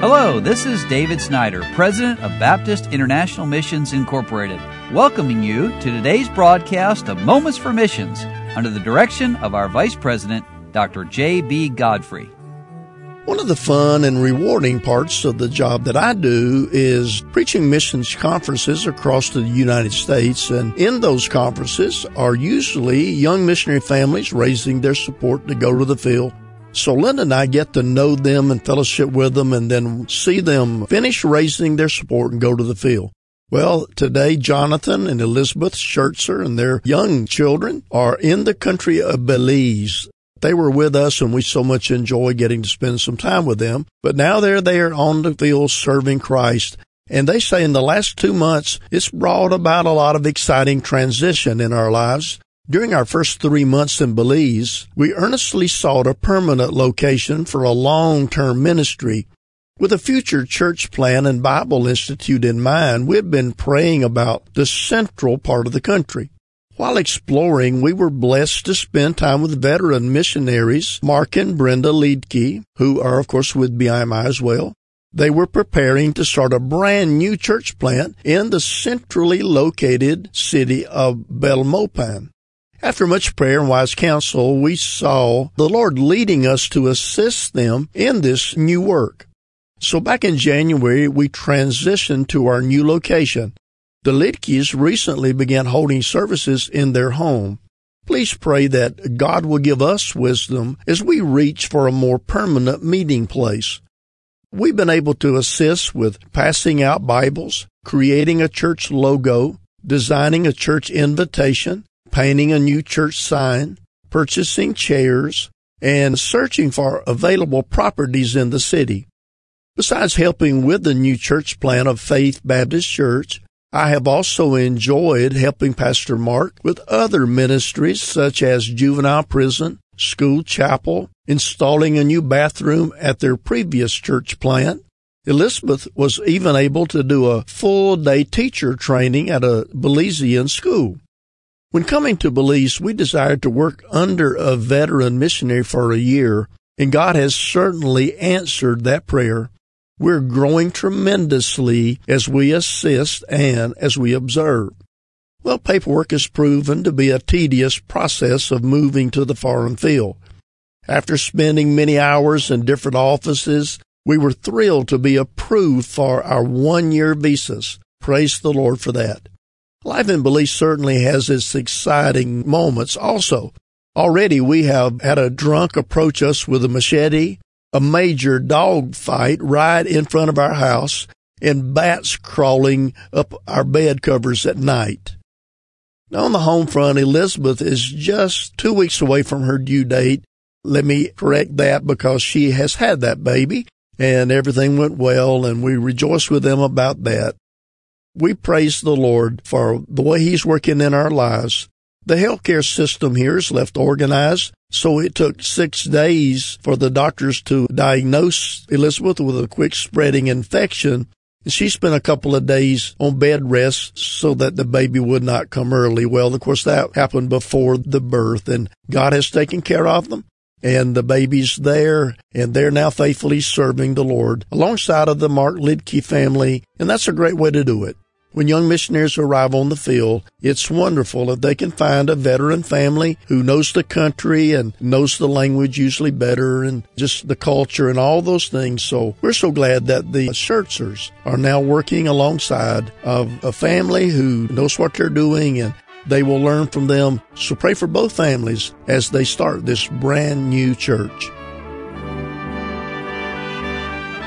Hello, this is David Snyder, President of Baptist International Missions Incorporated, welcoming you to today's broadcast of Moments for Missions under the direction of our Vice President, Dr. J.B. Godfrey. One of the fun and rewarding parts of the job that I do is preaching missions conferences across the United States. And in those conferences are usually young missionary families raising their support to go to the field. So Linda and I get to know them and fellowship with them and then see them finish raising their support and go to the field. Well, today Jonathan and Elizabeth Schertzer and their young children are in the country of Belize. They were with us and we so much enjoy getting to spend some time with them. But now they're there on the field serving Christ. And they say in the last two months, it's brought about a lot of exciting transition in our lives. During our first three months in Belize, we earnestly sought a permanent location for a long-term ministry. With a future church plan and Bible Institute in mind, we'd been praying about the central part of the country. While exploring, we were blessed to spend time with veteran missionaries, Mark and Brenda Liedke, who are, of course, with BIMI as well. They were preparing to start a brand new church plant in the centrally located city of Belmopan. After much prayer and wise counsel, we saw the Lord leading us to assist them in this new work. So back in January, we transitioned to our new location. The Lidkes recently began holding services in their home. Please pray that God will give us wisdom as we reach for a more permanent meeting place. We've been able to assist with passing out Bibles, creating a church logo, designing a church invitation, painting a new church sign, purchasing chairs, and searching for available properties in the city. Besides helping with the new church plan of Faith Baptist Church, I have also enjoyed helping Pastor Mark with other ministries such as juvenile prison, school chapel, installing a new bathroom at their previous church plant. Elizabeth was even able to do a full day teacher training at a Belizean school. When coming to Belize, we desired to work under a veteran missionary for a year, and God has certainly answered that prayer. We're growing tremendously as we assist and as we observe. Well, paperwork has proven to be a tedious process of moving to the foreign field. After spending many hours in different offices, we were thrilled to be approved for our one year visas. Praise the Lord for that. Life in Belize certainly has its exciting moments also. Already we have had a drunk approach us with a machete a major dog fight right in front of our house and bats crawling up our bed covers at night. Now on the home front, Elizabeth is just two weeks away from her due date. Let me correct that because she has had that baby and everything went well and we rejoice with them about that. We praise the Lord for the way He's working in our lives the healthcare system here is left organized, so it took six days for the doctors to diagnose Elizabeth with a quick spreading infection. She spent a couple of days on bed rest so that the baby would not come early. Well, of course, that happened before the birth, and God has taken care of them. And the baby's there, and they're now faithfully serving the Lord alongside of the Mark Lidke family, and that's a great way to do it. When young missionaries arrive on the field, it's wonderful if they can find a veteran family who knows the country and knows the language usually better and just the culture and all those things. So we're so glad that the Schertzers are now working alongside of a family who knows what they're doing and they will learn from them. So pray for both families as they start this brand new church.